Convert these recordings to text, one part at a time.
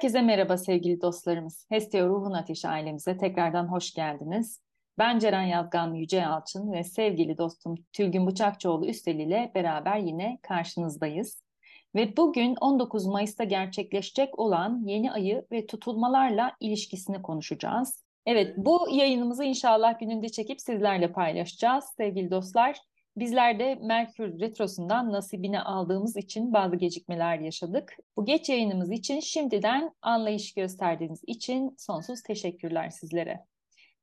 Herkese merhaba sevgili dostlarımız. Hestia Ruhun Ateşi ailemize tekrardan hoş geldiniz. Ben Ceren Yazgan Yüce Yalçın ve sevgili dostum Tülgün Bıçakçıoğlu Üstel ile beraber yine karşınızdayız. Ve bugün 19 Mayıs'ta gerçekleşecek olan yeni ayı ve tutulmalarla ilişkisini konuşacağız. Evet bu yayınımızı inşallah gününde çekip sizlerle paylaşacağız sevgili dostlar. Bizler de Merkür Retrosu'ndan nasibini aldığımız için bazı gecikmeler yaşadık. Bu geç yayınımız için şimdiden anlayış gösterdiğiniz için sonsuz teşekkürler sizlere.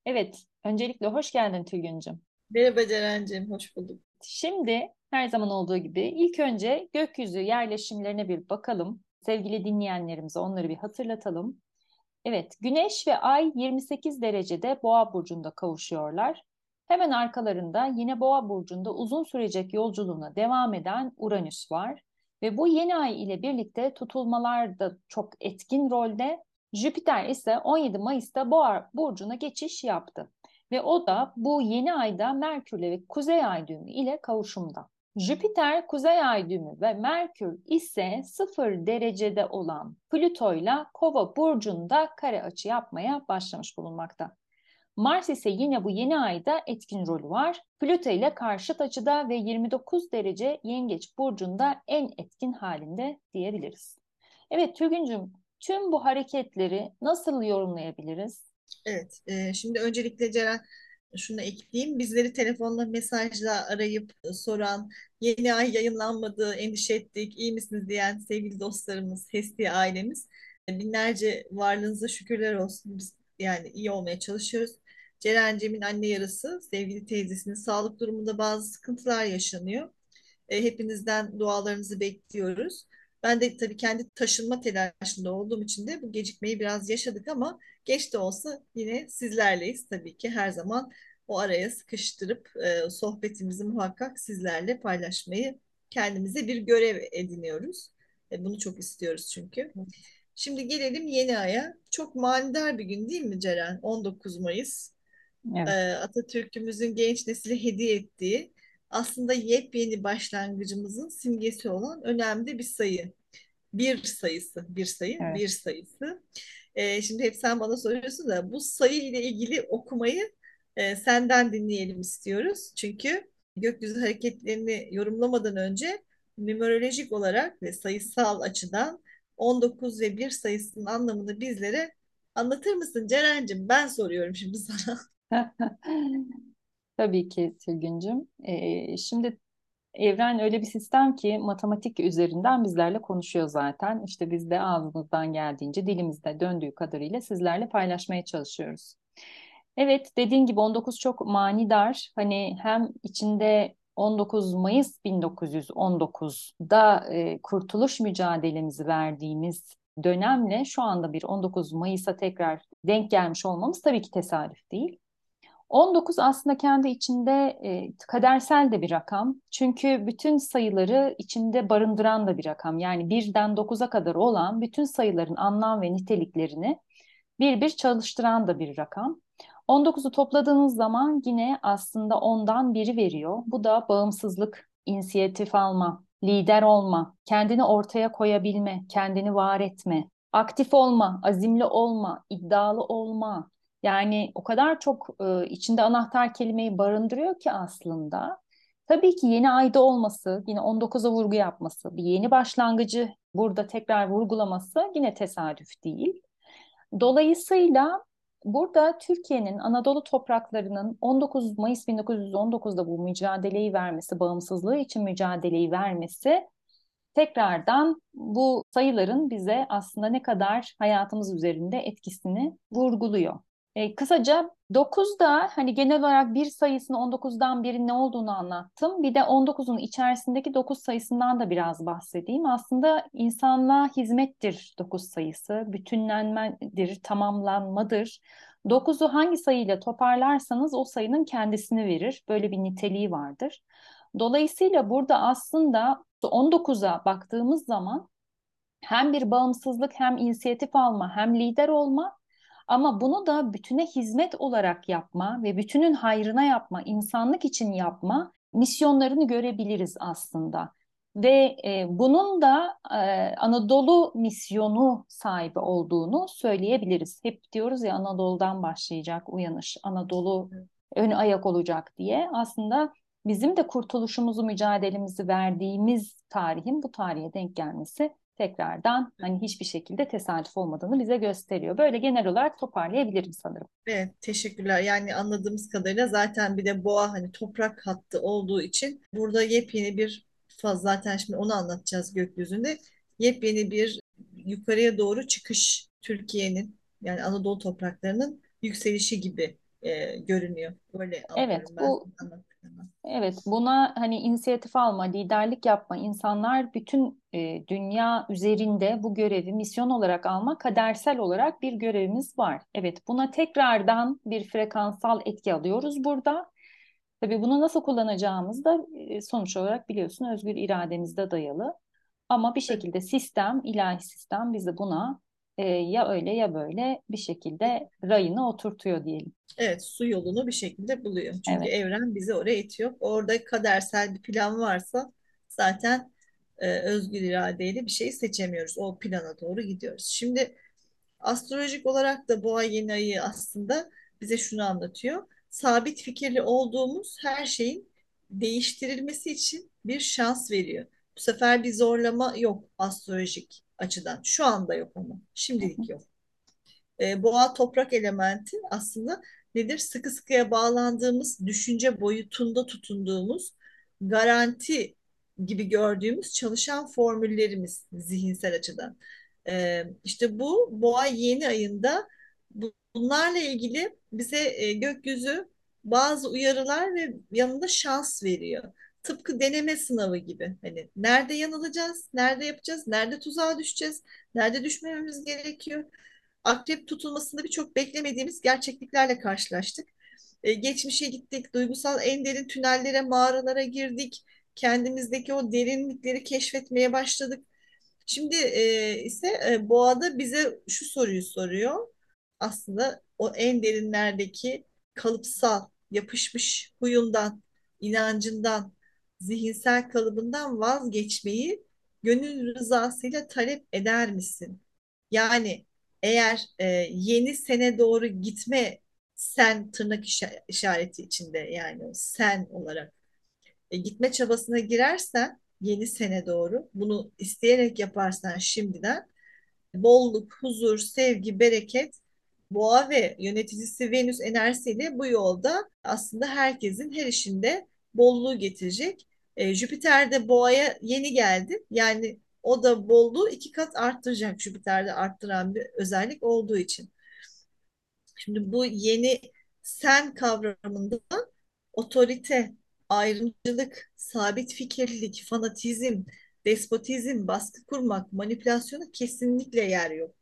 Evet, öncelikle hoş geldin Tülgüncüm. Merhaba Ceren'cim, hoş bulduk. Şimdi her zaman olduğu gibi ilk önce gökyüzü yerleşimlerine bir bakalım. Sevgili dinleyenlerimize onları bir hatırlatalım. Evet, Güneş ve Ay 28 derecede Boğa burcunda kavuşuyorlar. Hemen arkalarında yine Boğa burcunda uzun sürecek yolculuğuna devam eden Uranüs var ve bu yeni ay ile birlikte tutulmalar da çok etkin rolde. Jüpiter ise 17 Mayıs'ta Boğa burcuna geçiş yaptı ve o da bu yeni ayda Merkür ve Kuzey Ay düğümü ile kavuşumda. Jüpiter, Kuzey Ay düğümü ve Merkür ise sıfır derecede olan Plüto ile Kova burcunda kare açı yapmaya başlamış bulunmakta. Mars ise yine bu yeni ayda etkin rolü var. Plüto ile karşıt açıda ve 29 derece Yengeç burcunda en etkin halinde diyebiliriz. Evet Tülgüncüm tüm bu hareketleri nasıl yorumlayabiliriz? Evet, e, şimdi öncelikle Ceren şunu ekleyeyim. Bizleri telefonla, mesajla arayıp soran, yeni ay yayınlanmadı, endişe ettik, iyi misiniz diyen sevgili dostlarımız, Hesti ailemiz. Binlerce varlığınıza şükürler olsun. Biz yani iyi olmaya çalışıyoruz. Ceren Cem'in anne yarısı, sevgili teyzesinin sağlık durumunda bazı sıkıntılar yaşanıyor. E, hepinizden dualarınızı bekliyoruz. Ben de tabii kendi taşınma telaşında olduğum için de bu gecikmeyi biraz yaşadık ama geç de olsa yine sizlerleyiz tabii ki her zaman o araya sıkıştırıp e, sohbetimizi muhakkak sizlerle paylaşmayı kendimize bir görev ediniyoruz. E, bunu çok istiyoruz çünkü. Şimdi gelelim yeni aya. Çok manidar bir gün değil mi Ceren? 19 Mayıs. Evet. Atatürk'ümüzün genç nesile hediye ettiği aslında yepyeni başlangıcımızın simgesi olan önemli bir sayı. Bir sayısı, bir sayı, evet. bir sayısı. E, şimdi hep sen bana soruyorsun da bu sayı ile ilgili okumayı e, senden dinleyelim istiyoruz. Çünkü gökyüzü hareketlerini yorumlamadan önce numerolojik olarak ve sayısal açıdan 19 ve 1 sayısının anlamını bizlere anlatır mısın Ceren'cim? Ben soruyorum şimdi sana. Tabii ki Tülgüncüm. Ee, şimdi evren öyle bir sistem ki matematik üzerinden bizlerle konuşuyor zaten. İşte biz de ağzımızdan geldiğince dilimizde döndüğü kadarıyla sizlerle paylaşmaya çalışıyoruz. Evet dediğin gibi 19 çok manidar. Hani hem içinde 19 Mayıs 1919'da e, kurtuluş mücadelemizi verdiğimiz dönemle şu anda bir 19 Mayıs'a tekrar denk gelmiş olmamız tabii ki tesadüf değil. 19 aslında kendi içinde e, kadersel de bir rakam. Çünkü bütün sayıları içinde barındıran da bir rakam. Yani birden 9'a kadar olan bütün sayıların anlam ve niteliklerini bir bir çalıştıran da bir rakam. 19'u topladığınız zaman yine aslında ondan biri veriyor. Bu da bağımsızlık, inisiyatif alma, lider olma, kendini ortaya koyabilme, kendini var etme, aktif olma, azimli olma, iddialı olma, yani o kadar çok e, içinde anahtar kelimeyi barındırıyor ki aslında. Tabii ki yeni ayda olması, yine 19'a vurgu yapması, bir yeni başlangıcı burada tekrar vurgulaması yine tesadüf değil. Dolayısıyla burada Türkiye'nin Anadolu topraklarının 19 Mayıs 1919'da bu mücadeleyi vermesi, bağımsızlığı için mücadeleyi vermesi tekrardan bu sayıların bize aslında ne kadar hayatımız üzerinde etkisini vurguluyor. E, kısaca 9 da hani genel olarak bir sayısını 19'dan biri ne olduğunu anlattım. Bir de 19'un içerisindeki 9 sayısından da biraz bahsedeyim. Aslında insanlığa hizmettir 9 sayısı, bütünlenmedir, tamamlanmadır. 9'u hangi sayıyla toparlarsanız o sayının kendisini verir. Böyle bir niteliği vardır. Dolayısıyla burada aslında 19'a baktığımız zaman hem bir bağımsızlık hem inisiyatif alma hem lider olma ama bunu da bütüne hizmet olarak yapma ve bütünün hayrına yapma, insanlık için yapma misyonlarını görebiliriz aslında. ve e, bunun da e, Anadolu misyonu sahibi olduğunu söyleyebiliriz. Hep diyoruz ya Anadolu'dan başlayacak uyanış, Anadolu ön ayak olacak diye. Aslında bizim de kurtuluşumuzu, mücadelemizi verdiğimiz tarihin bu tarihe denk gelmesi tekrardan hani hiçbir şekilde tesadüf olmadığını bize gösteriyor. Böyle genel olarak toparlayabilirim sanırım. Evet, teşekkürler. Yani anladığımız kadarıyla zaten bir de boğa hani toprak hattı olduğu için burada yepyeni bir faz zaten şimdi onu anlatacağız gökyüzünde. Yepyeni bir yukarıya doğru çıkış Türkiye'nin yani Anadolu topraklarının yükselişi gibi e, görünüyor. Böyle Evet, ben bu anlattıklarımı. Evet, buna hani inisiyatif alma, liderlik yapma, insanlar bütün e, dünya üzerinde bu görevi misyon olarak alma, kadersel olarak bir görevimiz var. Evet, buna tekrardan bir frekansal etki alıyoruz burada. Tabii bunu nasıl kullanacağımız da e, sonuç olarak biliyorsun özgür irademizde dayalı. Ama bir şekilde sistem, ilahi sistem bizi buna e, ya öyle ya böyle bir şekilde rayına oturtuyor diyelim. Evet, su yolunu bir şekilde buluyor. Çünkü Evet. evren bizi oraya itiyor. Orada kadersel bir plan varsa zaten e, özgür iradeyle bir şey seçemiyoruz. O plana doğru gidiyoruz. Şimdi astrolojik olarak da boğa yeni ayı aslında bize şunu anlatıyor. Sabit fikirli olduğumuz her şeyin değiştirilmesi için bir şans veriyor. Bu sefer bir zorlama yok astrolojik açıdan. Şu anda yok ama. Şimdilik yok. E, boğa toprak elementi aslında nedir? Sıkı sıkıya bağlandığımız, düşünce boyutunda tutunduğumuz, garanti gibi gördüğümüz çalışan formüllerimiz zihinsel açıdan. E, işte bu boğa yeni ayında bu- bunlarla ilgili bize e, gökyüzü bazı uyarılar ve yanında şans veriyor. Tıpkı deneme sınavı gibi. Hani nerede yanılacağız, nerede yapacağız, nerede tuzağa düşeceğiz, nerede düşmememiz gerekiyor akrep tutulmasında birçok beklemediğimiz gerçekliklerle karşılaştık. Ee, geçmişe gittik, duygusal en derin tünellere, mağaralara girdik. Kendimizdeki o derinlikleri keşfetmeye başladık. Şimdi e, ise e, Boğa'da bize şu soruyu soruyor. Aslında o en derinlerdeki kalıpsal, yapışmış huyundan, inancından, zihinsel kalıbından vazgeçmeyi gönül rızasıyla talep eder misin? Yani eğer e, yeni sene doğru gitme sen tırnak işa- işareti içinde yani sen olarak e, gitme çabasına girersen yeni sene doğru bunu isteyerek yaparsan şimdiden bolluk, huzur, sevgi, bereket Boğa ve yöneticisi Venüs enerjisiyle bu yolda aslında herkesin her işinde bolluğu getirecek. E, Jüpiter de Boğa'ya yeni geldi. Yani o da bolluğu iki kat arttıracak Jüpiter'de arttıran bir özellik olduğu için. Şimdi bu yeni sen kavramında otorite, ayrımcılık, sabit fikirlilik, fanatizm, despotizm, baskı kurmak, manipülasyona kesinlikle yer yok.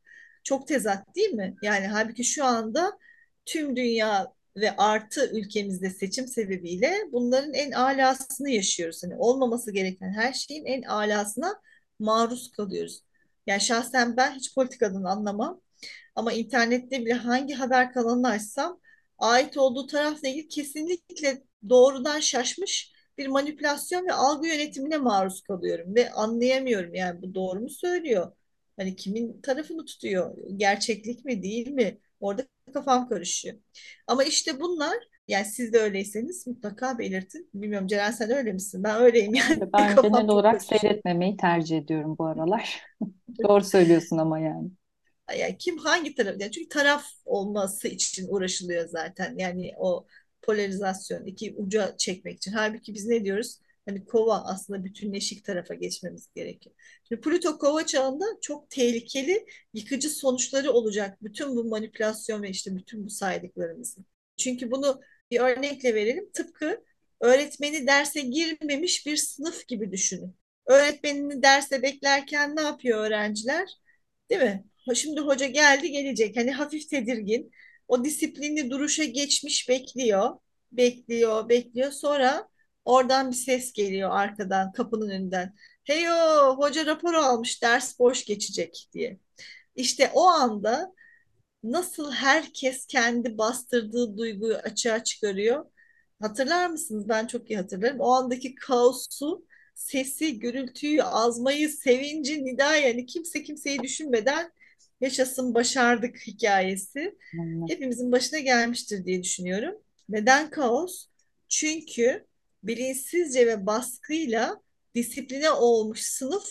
Çok tezat değil mi? Yani halbuki şu anda tüm dünya ve artı ülkemizde seçim sebebiyle bunların en alasını yaşıyoruz. Hani olmaması gereken her şeyin en alasına maruz kalıyoruz. Yani şahsen ben hiç politikadan anlamam. Ama internette bile hangi haber kanalını açsam ait olduğu tarafla ilgili kesinlikle doğrudan şaşmış bir manipülasyon ve algı yönetimine maruz kalıyorum ve anlayamıyorum yani bu doğru mu söylüyor? Hani kimin tarafını tutuyor? Gerçeklik mi değil mi? Orada kafam karışıyor. Ama işte bunlar yani siz de öyleyseniz mutlaka belirtin. Bilmiyorum Ceren sen öyle misin? Ben öyleyim yani ben genel kafam çok olarak karışıyor. seyretmemeyi tercih ediyorum bu aralar. Doğru söylüyorsun ama yani. yani kim hangi taraf yani çünkü taraf olması için uğraşılıyor zaten yani o polarizasyon iki uca çekmek için halbuki biz ne diyoruz hani kova aslında bütünleşik tarafa geçmemiz gerekiyor. Şimdi Plüto kova çağında çok tehlikeli yıkıcı sonuçları olacak bütün bu manipülasyon ve işte bütün bu saydıklarımızın. Çünkü bunu bir örnekle verelim tıpkı öğretmeni derse girmemiş bir sınıf gibi düşünün. Öğretmenini derse beklerken ne yapıyor öğrenciler? Değil mi? Şimdi hoca geldi gelecek. Hani hafif tedirgin. O disiplinli duruşa geçmiş bekliyor. Bekliyor, bekliyor. Sonra oradan bir ses geliyor arkadan, kapının önünden. Heyo, hoca rapor almış, ders boş geçecek diye. İşte o anda nasıl herkes kendi bastırdığı duyguyu açığa çıkarıyor. Hatırlar mısınız? Ben çok iyi hatırlarım. O andaki kaosu sesi, gürültüyü, azmayı, sevinci, nida yani kimse kimseyi düşünmeden yaşasın başardık hikayesi hepimizin başına gelmiştir diye düşünüyorum. Neden kaos? Çünkü bilinçsizce ve baskıyla disipline olmuş sınıf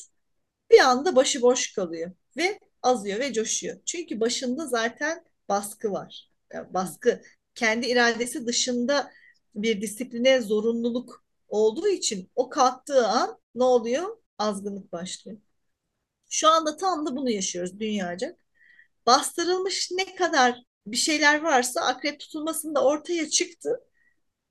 bir anda başıboş kalıyor ve azıyor ve coşuyor. Çünkü başında zaten baskı var. Yani baskı kendi iradesi dışında bir disipline zorunluluk olduğu için o kalktığı an ne oluyor? Azgınlık başlıyor. Şu anda tam da bunu yaşıyoruz dünyaca. Bastırılmış ne kadar bir şeyler varsa akrep tutulmasında ortaya çıktı.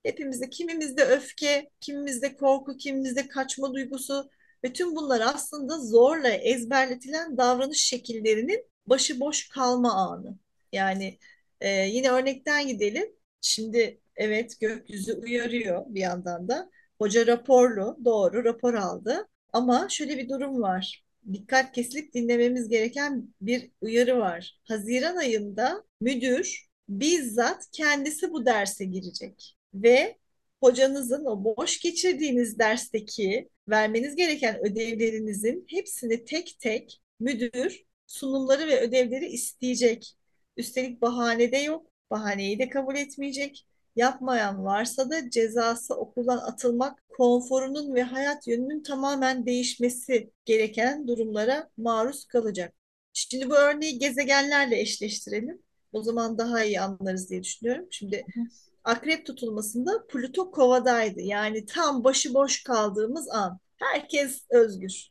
Hepimizde kimimizde öfke, kimimizde korku, kimimizde kaçma duygusu ve tüm bunlar aslında zorla ezberletilen davranış şekillerinin başıboş kalma anı. Yani e, yine örnekten gidelim. Şimdi evet gökyüzü uyarıyor bir yandan da. Hoca raporlu, doğru rapor aldı. Ama şöyle bir durum var. Dikkat kesilip dinlememiz gereken bir uyarı var. Haziran ayında müdür bizzat kendisi bu derse girecek ve hocanızın o boş geçirdiğiniz dersteki vermeniz gereken ödevlerinizin hepsini tek tek müdür sunumları ve ödevleri isteyecek. Üstelik bahane de yok. Bahaneyi de kabul etmeyecek. Yapmayan varsa da cezası okuldan atılmak, konforunun ve hayat yönünün tamamen değişmesi gereken durumlara maruz kalacak. Şimdi bu örneği gezegenlerle eşleştirelim. O zaman daha iyi anlarız diye düşünüyorum. Şimdi akrep tutulmasında Plüto kovadaydı. Yani tam başıboş kaldığımız an. Herkes özgür.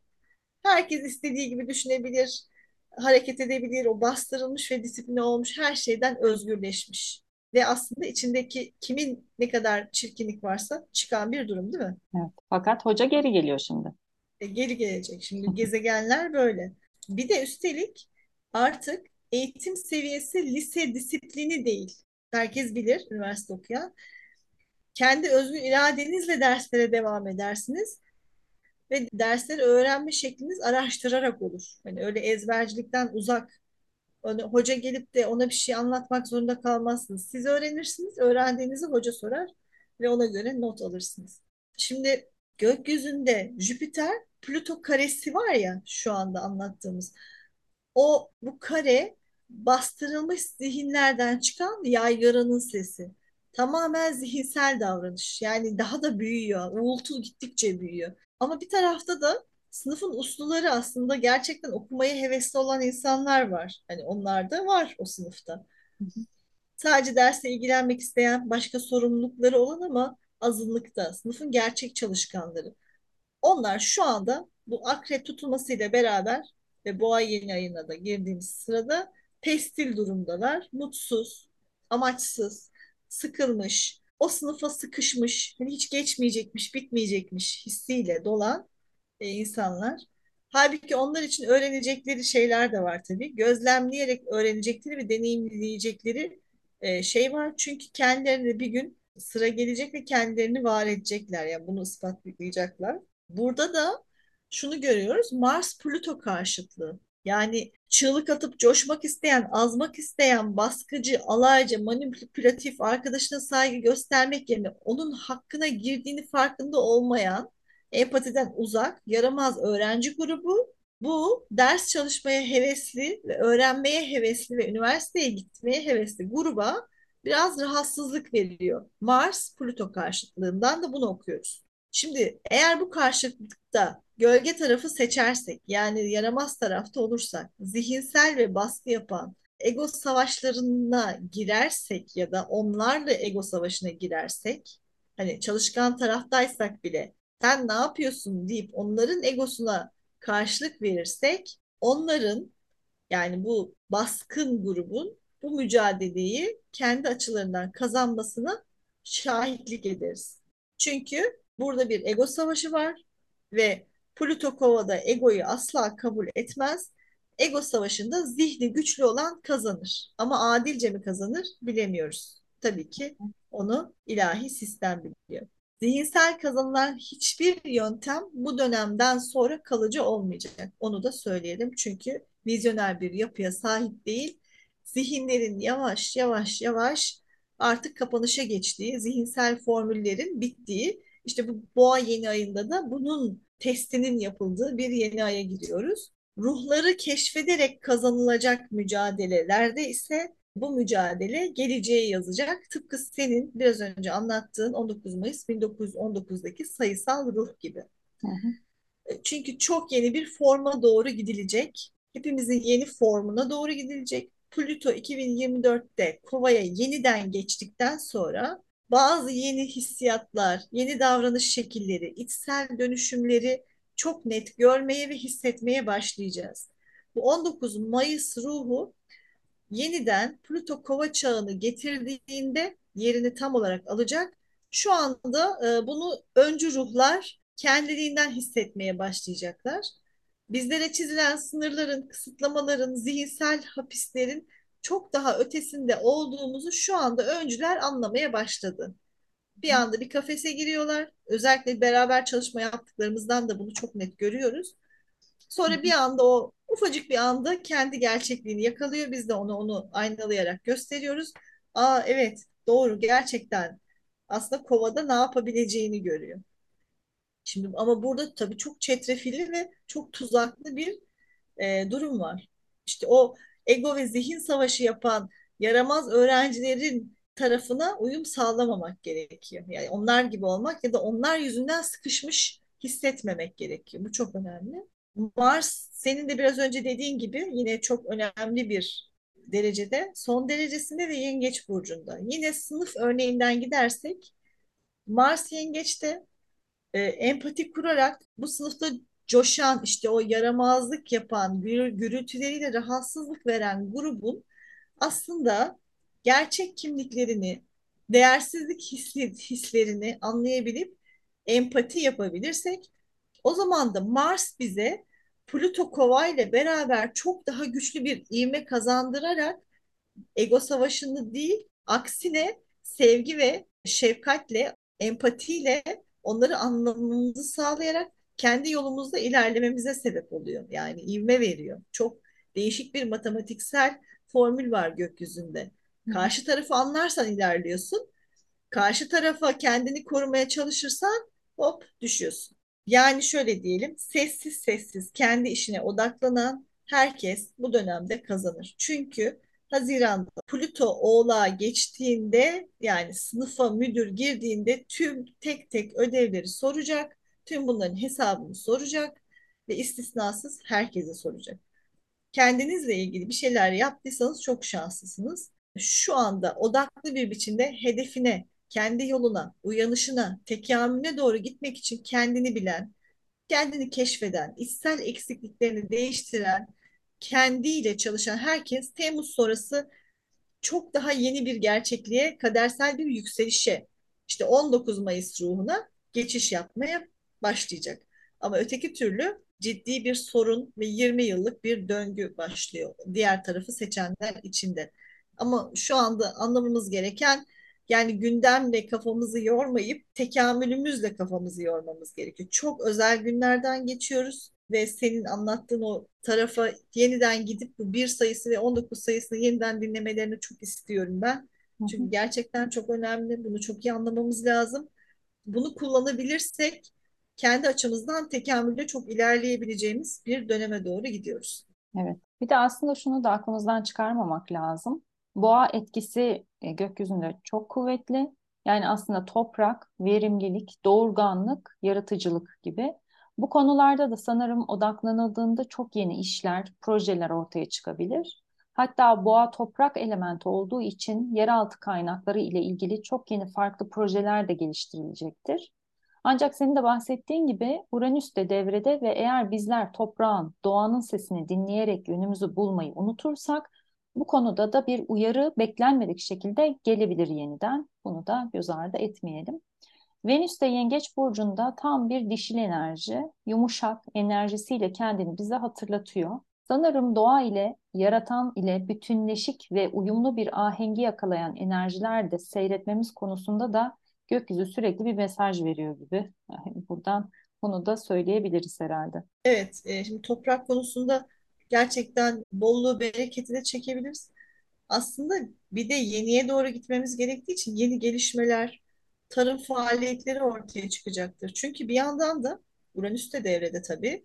Herkes istediği gibi düşünebilir, hareket edebilir. O bastırılmış ve disipline olmuş her şeyden özgürleşmiş. Ve aslında içindeki kimin ne kadar çirkinlik varsa çıkan bir durum değil mi? Evet. Fakat hoca geri geliyor şimdi. E, geri gelecek. Şimdi gezegenler böyle. Bir de üstelik artık eğitim seviyesi lise disiplini değil. Herkes bilir üniversite okuyan. Kendi özgür iradenizle derslere devam edersiniz ve dersleri öğrenme şekliniz araştırarak olur. Hani öyle ezbercilikten uzak. Hani hoca gelip de ona bir şey anlatmak zorunda kalmazsınız. Siz öğrenirsiniz, öğrendiğinizi hoca sorar ve ona göre not alırsınız. Şimdi gökyüzünde Jüpiter Plüto karesi var ya şu anda anlattığımız. O bu kare bastırılmış zihinlerden çıkan yaygaranın sesi. Tamamen zihinsel davranış. Yani daha da büyüyor. Uğultu gittikçe büyüyor. Ama bir tarafta da sınıfın usluları aslında gerçekten okumaya hevesli olan insanlar var. Hani onlar da var o sınıfta. Sadece dersle ilgilenmek isteyen, başka sorumlulukları olan ama azınlıkta. Sınıfın gerçek çalışkanları. Onlar şu anda bu akrep tutulmasıyla beraber ve boğa yeni ayına da girdiğimiz sırada pestil durumdalar. Mutsuz, amaçsız, sıkılmış, o sınıfa sıkışmış, hani hiç geçmeyecekmiş, bitmeyecekmiş hissiyle dolan e, insanlar. Halbuki onlar için öğrenecekleri şeyler de var tabii. Gözlemleyerek öğrenecekleri ve deneyimleyecekleri e, şey var. Çünkü kendilerine bir gün sıra gelecek ve kendilerini var edecekler. Yani bunu ispatlayacaklar. Burada da şunu görüyoruz. Mars-Plüto karşıtlığı. Yani çığlık atıp coşmak isteyen, azmak isteyen, baskıcı, alaycı, manipülatif, arkadaşına saygı göstermek yerine onun hakkına girdiğini farkında olmayan, empatiden uzak, yaramaz öğrenci grubu bu ders çalışmaya hevesli ve öğrenmeye hevesli ve üniversiteye gitmeye hevesli gruba biraz rahatsızlık veriyor. Mars Plüto karşıtlığından da bunu okuyoruz. Şimdi eğer bu karşıtlıkta gölge tarafı seçersek yani yaramaz tarafta olursak zihinsel ve baskı yapan ego savaşlarına girersek ya da onlarla ego savaşına girersek hani çalışkan taraftaysak bile sen ne yapıyorsun deyip onların egosuna karşılık verirsek onların yani bu baskın grubun bu mücadeleyi kendi açılarından kazanmasına şahitlik ederiz. Çünkü burada bir ego savaşı var ve Plüto Kova'da egoyu asla kabul etmez. Ego savaşında zihni güçlü olan kazanır. Ama adilce mi kazanır bilemiyoruz. Tabii ki onu ilahi sistem biliyor. Zihinsel kazanılan hiçbir yöntem bu dönemden sonra kalıcı olmayacak. Onu da söyleyelim. Çünkü vizyoner bir yapıya sahip değil. Zihinlerin yavaş yavaş yavaş artık kapanışa geçtiği, zihinsel formüllerin bittiği, işte bu boğa yeni ayında da bunun testinin yapıldığı bir yeni aya giriyoruz. Ruhları keşfederek kazanılacak mücadelelerde ise bu mücadele geleceğe yazacak. Tıpkı senin biraz önce anlattığın 19 Mayıs 1919'daki sayısal ruh gibi. Hı hı. Çünkü çok yeni bir forma doğru gidilecek. Hepimizin yeni formuna doğru gidilecek. Plüto 2024'te Kova'ya yeniden geçtikten sonra bazı yeni hissiyatlar, yeni davranış şekilleri, içsel dönüşümleri çok net görmeye ve hissetmeye başlayacağız. Bu 19 Mayıs ruhu yeniden Plüto Kova çağını getirdiğinde yerini tam olarak alacak. Şu anda e, bunu öncü ruhlar kendiliğinden hissetmeye başlayacaklar. Bizlere çizilen sınırların, kısıtlamaların, zihinsel hapislerin çok daha ötesinde olduğumuzu şu anda öncüler anlamaya başladı. Bir anda bir kafese giriyorlar. Özellikle beraber çalışma yaptıklarımızdan da bunu çok net görüyoruz. Sonra bir anda o ufacık bir anda kendi gerçekliğini yakalıyor. Biz de onu onu aynalayarak gösteriyoruz. Aa evet doğru gerçekten aslında kovada ne yapabileceğini görüyor. Şimdi ama burada tabii çok çetrefilli ve çok tuzaklı bir e, durum var. İşte o ego ve zihin savaşı yapan yaramaz öğrencilerin tarafına uyum sağlamamak gerekiyor. Yani onlar gibi olmak ya da onlar yüzünden sıkışmış hissetmemek gerekiyor. Bu çok önemli. Mars senin de biraz önce dediğin gibi yine çok önemli bir derecede son derecesinde ve Yengeç burcunda. Yine sınıf örneğinden gidersek Mars Yengeç'te e, empati kurarak bu sınıfta coşan işte o yaramazlık yapan gürültüleriyle rahatsızlık veren grubun aslında gerçek kimliklerini değersizlik hisli, hislerini anlayabilip empati yapabilirsek o zaman da Mars bize Plüto Kova ile beraber çok daha güçlü bir ivme kazandırarak ego savaşını değil aksine sevgi ve şefkatle empatiyle onları anlamamızı sağlayarak kendi yolumuzda ilerlememize sebep oluyor. Yani ivme veriyor. Çok değişik bir matematiksel formül var gökyüzünde. Karşı tarafı anlarsan ilerliyorsun. Karşı tarafa kendini korumaya çalışırsan hop düşüyorsun. Yani şöyle diyelim, sessiz sessiz kendi işine odaklanan herkes bu dönemde kazanır. Çünkü Haziran'da Plüto Oğlağa geçtiğinde yani sınıfa müdür girdiğinde tüm tek tek ödevleri soracak. Tüm bunların hesabını soracak ve istisnasız herkese soracak. Kendinizle ilgili bir şeyler yaptıysanız çok şanslısınız. Şu anda odaklı bir biçimde hedefine, kendi yoluna, uyanışına, tekamüle doğru gitmek için kendini bilen, kendini keşfeden, içsel eksikliklerini değiştiren, kendiyle çalışan herkes Temmuz sonrası çok daha yeni bir gerçekliğe, kadersel bir yükselişe, işte 19 Mayıs ruhuna geçiş yapmaya başlayacak. Ama öteki türlü ciddi bir sorun ve 20 yıllık bir döngü başlıyor diğer tarafı seçenler içinde. Ama şu anda anlamamız gereken yani gündemle kafamızı yormayıp tekamülümüzle kafamızı yormamız gerekiyor. Çok özel günlerden geçiyoruz ve senin anlattığın o tarafa yeniden gidip bu bir sayısı ve 19 sayısını yeniden dinlemelerini çok istiyorum ben. Çünkü gerçekten çok önemli. Bunu çok iyi anlamamız lazım. Bunu kullanabilirsek kendi açımızdan tekamülde çok ilerleyebileceğimiz bir döneme doğru gidiyoruz. Evet. Bir de aslında şunu da aklımızdan çıkarmamak lazım. Boğa etkisi e, gökyüzünde çok kuvvetli. Yani aslında toprak, verimlilik, doğurganlık, yaratıcılık gibi. Bu konularda da sanırım odaklanıldığında çok yeni işler, projeler ortaya çıkabilir. Hatta boğa toprak elementi olduğu için yeraltı kaynakları ile ilgili çok yeni farklı projeler de geliştirilecektir. Ancak senin de bahsettiğin gibi Uranüs de devrede ve eğer bizler toprağın, doğanın sesini dinleyerek yönümüzü bulmayı unutursak bu konuda da bir uyarı beklenmedik şekilde gelebilir yeniden. Bunu da göz ardı etmeyelim. Venüs de Yengeç burcunda tam bir dişil enerji, yumuşak enerjisiyle kendini bize hatırlatıyor. Sanırım doğa ile, yaratan ile bütünleşik ve uyumlu bir ahengi yakalayan enerjiler de seyretmemiz konusunda da gökyüzü sürekli bir mesaj veriyor gibi. Yani buradan bunu da söyleyebiliriz herhalde. Evet, e, şimdi toprak konusunda gerçekten bolluğu, bereketi de çekebiliriz. Aslında bir de yeniye doğru gitmemiz gerektiği için yeni gelişmeler, tarım faaliyetleri ortaya çıkacaktır. Çünkü bir yandan da Uranüs de devrede tabii.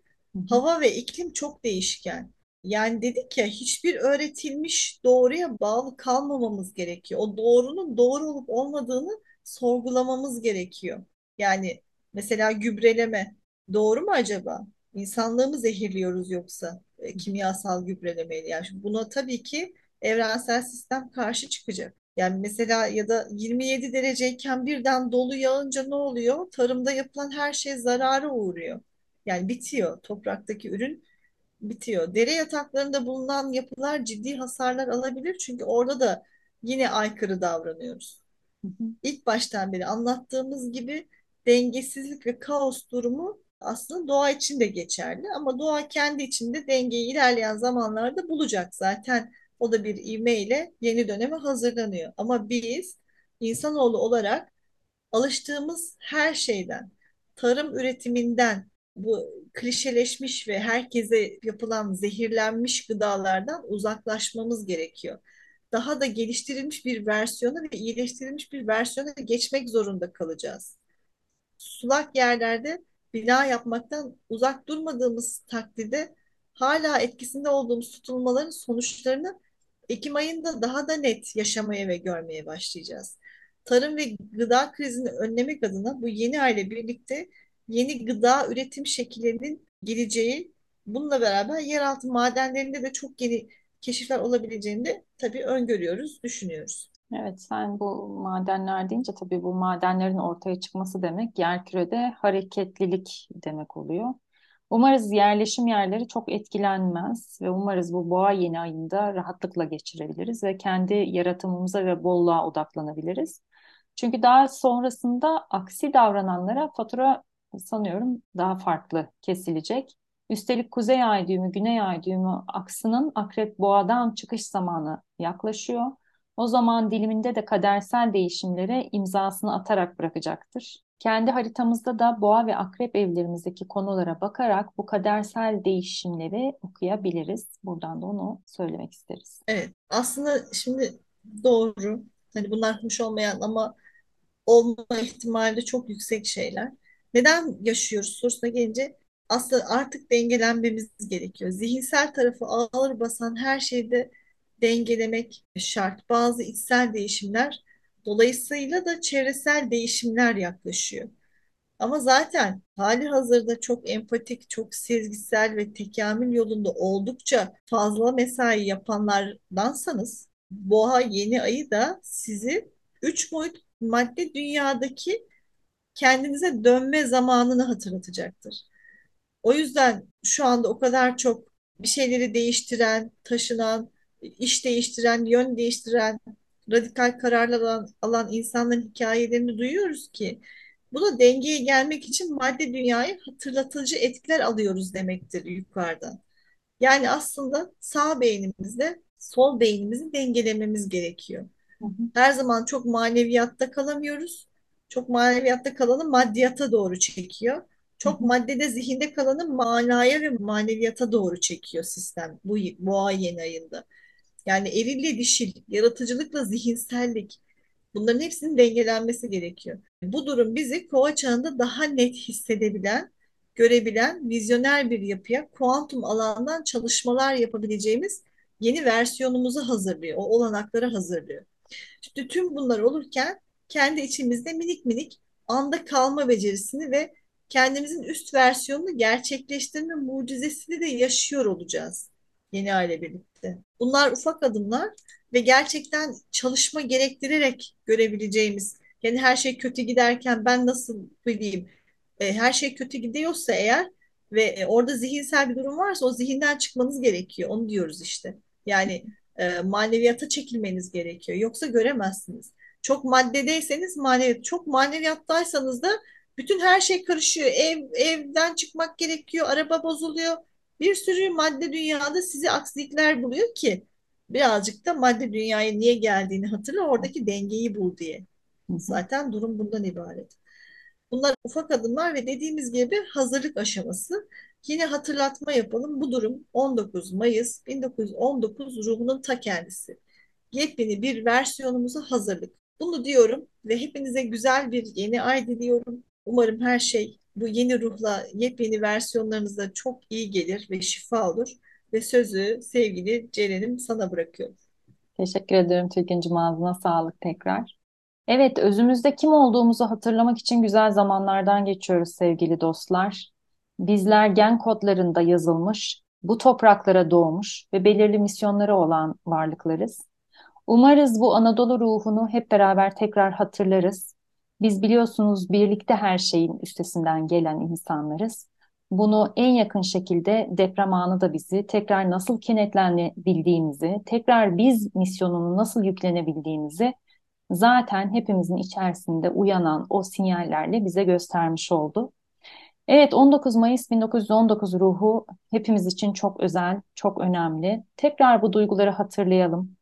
Hava ve iklim çok değişken. Yani dedik ya hiçbir öğretilmiş doğruya bağlı kalmamamız gerekiyor. O doğrunun doğru olup olmadığını sorgulamamız gerekiyor. Yani mesela gübreleme doğru mu acaba? İnsanlığı mı zehirliyoruz yoksa e, kimyasal gübrelemeyle? Yani buna tabii ki evrensel sistem karşı çıkacak. Yani mesela ya da 27 dereceyken birden dolu yağınca ne oluyor? Tarımda yapılan her şey zarara uğruyor. Yani bitiyor. Topraktaki ürün bitiyor. Dere yataklarında bulunan yapılar ciddi hasarlar alabilir. Çünkü orada da yine aykırı davranıyoruz. İlk baştan beri anlattığımız gibi dengesizlik ve kaos durumu aslında doğa için de geçerli. Ama doğa kendi içinde dengeyi ilerleyen zamanlarda bulacak zaten. O da bir ivmeyle yeni döneme hazırlanıyor. Ama biz insanoğlu olarak alıştığımız her şeyden, tarım üretiminden, bu klişeleşmiş ve herkese yapılan zehirlenmiş gıdalardan uzaklaşmamız gerekiyor. Daha da geliştirilmiş bir versiyona ve iyileştirilmiş bir versiyona geçmek zorunda kalacağız. Sulak yerlerde bina yapmaktan uzak durmadığımız takdirde hala etkisinde olduğumuz tutulmaların sonuçlarını Ekim ayında daha da net yaşamaya ve görmeye başlayacağız. Tarım ve gıda krizini önlemek adına bu yeni aile birlikte yeni gıda üretim şekillerinin geleceği, bununla beraber yeraltı madenlerinde de çok yeni keşifler olabileceğini de tabii öngörüyoruz, düşünüyoruz. Evet, sen bu madenler deyince tabii bu madenlerin ortaya çıkması demek yerkürede hareketlilik demek oluyor. Umarız yerleşim yerleri çok etkilenmez ve umarız bu boğa yeni ayında rahatlıkla geçirebiliriz ve kendi yaratımımıza ve bolluğa odaklanabiliriz. Çünkü daha sonrasında aksi davrananlara fatura sanıyorum daha farklı kesilecek. Üstelik kuzey ay düğümü, güney ay düğümü aksının akrep boğadan çıkış zamanı yaklaşıyor. O zaman diliminde de kadersel değişimlere imzasını atarak bırakacaktır. Kendi haritamızda da boğa ve akrep evlerimizdeki konulara bakarak bu kadersel değişimleri okuyabiliriz. Buradan da onu söylemek isteriz. Evet, aslında şimdi doğru. Hani bunlar hoş olmayan ama olma ihtimali de çok yüksek şeyler. Neden yaşıyoruz sorusuna gelince aslında artık dengelenmemiz gerekiyor. Zihinsel tarafı ağır basan her şeyde dengelemek şart. Bazı içsel değişimler dolayısıyla da çevresel değişimler yaklaşıyor. Ama zaten hali hazırda çok empatik, çok sezgisel ve tekamül yolunda oldukça fazla mesai yapanlardansanız Boğa yeni ayı da sizi üç boyut madde dünyadaki kendinize dönme zamanını hatırlatacaktır. O yüzden şu anda o kadar çok bir şeyleri değiştiren, taşınan, iş değiştiren, yön değiştiren, radikal kararlar alan, alan insanların hikayelerini duyuyoruz ki bu da dengeye gelmek için madde dünyayı hatırlatıcı etkiler alıyoruz demektir yukarıdan. Yani aslında sağ beynimizle sol beynimizi dengelememiz gerekiyor. Hı hı, Her zaman çok maneviyatta kalamıyoruz. Çok maneviyatta kalanı maddiyata doğru çekiyor. Çok maddede zihinde kalanı manaya ve maneviyata doğru çekiyor sistem bu boğa yeni ayında. Yani erille dişil, yaratıcılıkla zihinsellik bunların hepsinin dengelenmesi gerekiyor. Bu durum bizi kova çağında daha net hissedebilen, görebilen, vizyoner bir yapıya, kuantum alandan çalışmalar yapabileceğimiz yeni versiyonumuzu hazırlıyor, o olanakları hazırlıyor. İşte tüm bunlar olurken kendi içimizde minik minik anda kalma becerisini ve kendimizin üst versiyonunu gerçekleştirme mucizesini de yaşıyor olacağız yeni aile birlikte. Bunlar ufak adımlar ve gerçekten çalışma gerektirerek görebileceğimiz yani her şey kötü giderken ben nasıl bileyim e, her şey kötü gidiyorsa eğer ve e, orada zihinsel bir durum varsa o zihinden çıkmanız gerekiyor. Onu diyoruz işte. Yani e, maneviyata çekilmeniz gerekiyor. Yoksa göremezsiniz. Çok maddedeyseniz maneviyat, çok maneviyattaysanız da bütün her şey karışıyor. Ev evden çıkmak gerekiyor, araba bozuluyor. Bir sürü madde dünyada sizi aksilikler buluyor ki birazcık da madde dünyaya niye geldiğini hatırla, oradaki dengeyi bul diye. Zaten durum bundan ibaret. Bunlar ufak adımlar ve dediğimiz gibi hazırlık aşaması. Yine hatırlatma yapalım. Bu durum 19 Mayıs 1919 ruhunun ta kendisi. Yepyeni bir versiyonumuza hazırlık. Bunu diyorum ve hepinize güzel bir yeni ay diliyorum. Umarım her şey bu yeni ruhla yepyeni versiyonlarınızda çok iyi gelir ve şifa olur. Ve sözü sevgili Ceren'im sana bırakıyorum. Teşekkür ederim Türküncüm ağzına sağlık tekrar. Evet, özümüzde kim olduğumuzu hatırlamak için güzel zamanlardan geçiyoruz sevgili dostlar. Bizler gen kodlarında yazılmış, bu topraklara doğmuş ve belirli misyonları olan varlıklarız. Umarız bu Anadolu ruhunu hep beraber tekrar hatırlarız. Biz biliyorsunuz birlikte her şeyin üstesinden gelen insanlarız. Bunu en yakın şekilde deprem anı da bizi tekrar nasıl kenetlenebildiğimizi, tekrar biz misyonunu nasıl yüklenebildiğimizi zaten hepimizin içerisinde uyanan o sinyallerle bize göstermiş oldu. Evet 19 Mayıs 1919 ruhu hepimiz için çok özel, çok önemli. Tekrar bu duyguları hatırlayalım.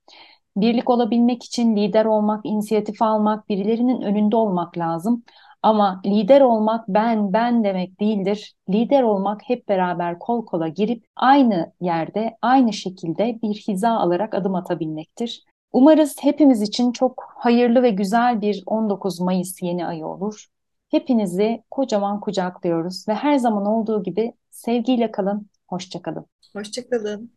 Birlik olabilmek için lider olmak, inisiyatif almak, birilerinin önünde olmak lazım. Ama lider olmak ben ben demek değildir. Lider olmak hep beraber kol kola girip aynı yerde, aynı şekilde bir hiza alarak adım atabilmektir. Umarız hepimiz için çok hayırlı ve güzel bir 19 Mayıs yeni ayı olur. Hepinizi kocaman kucaklıyoruz ve her zaman olduğu gibi sevgiyle kalın, hoşça kalın. Hoşçakalın.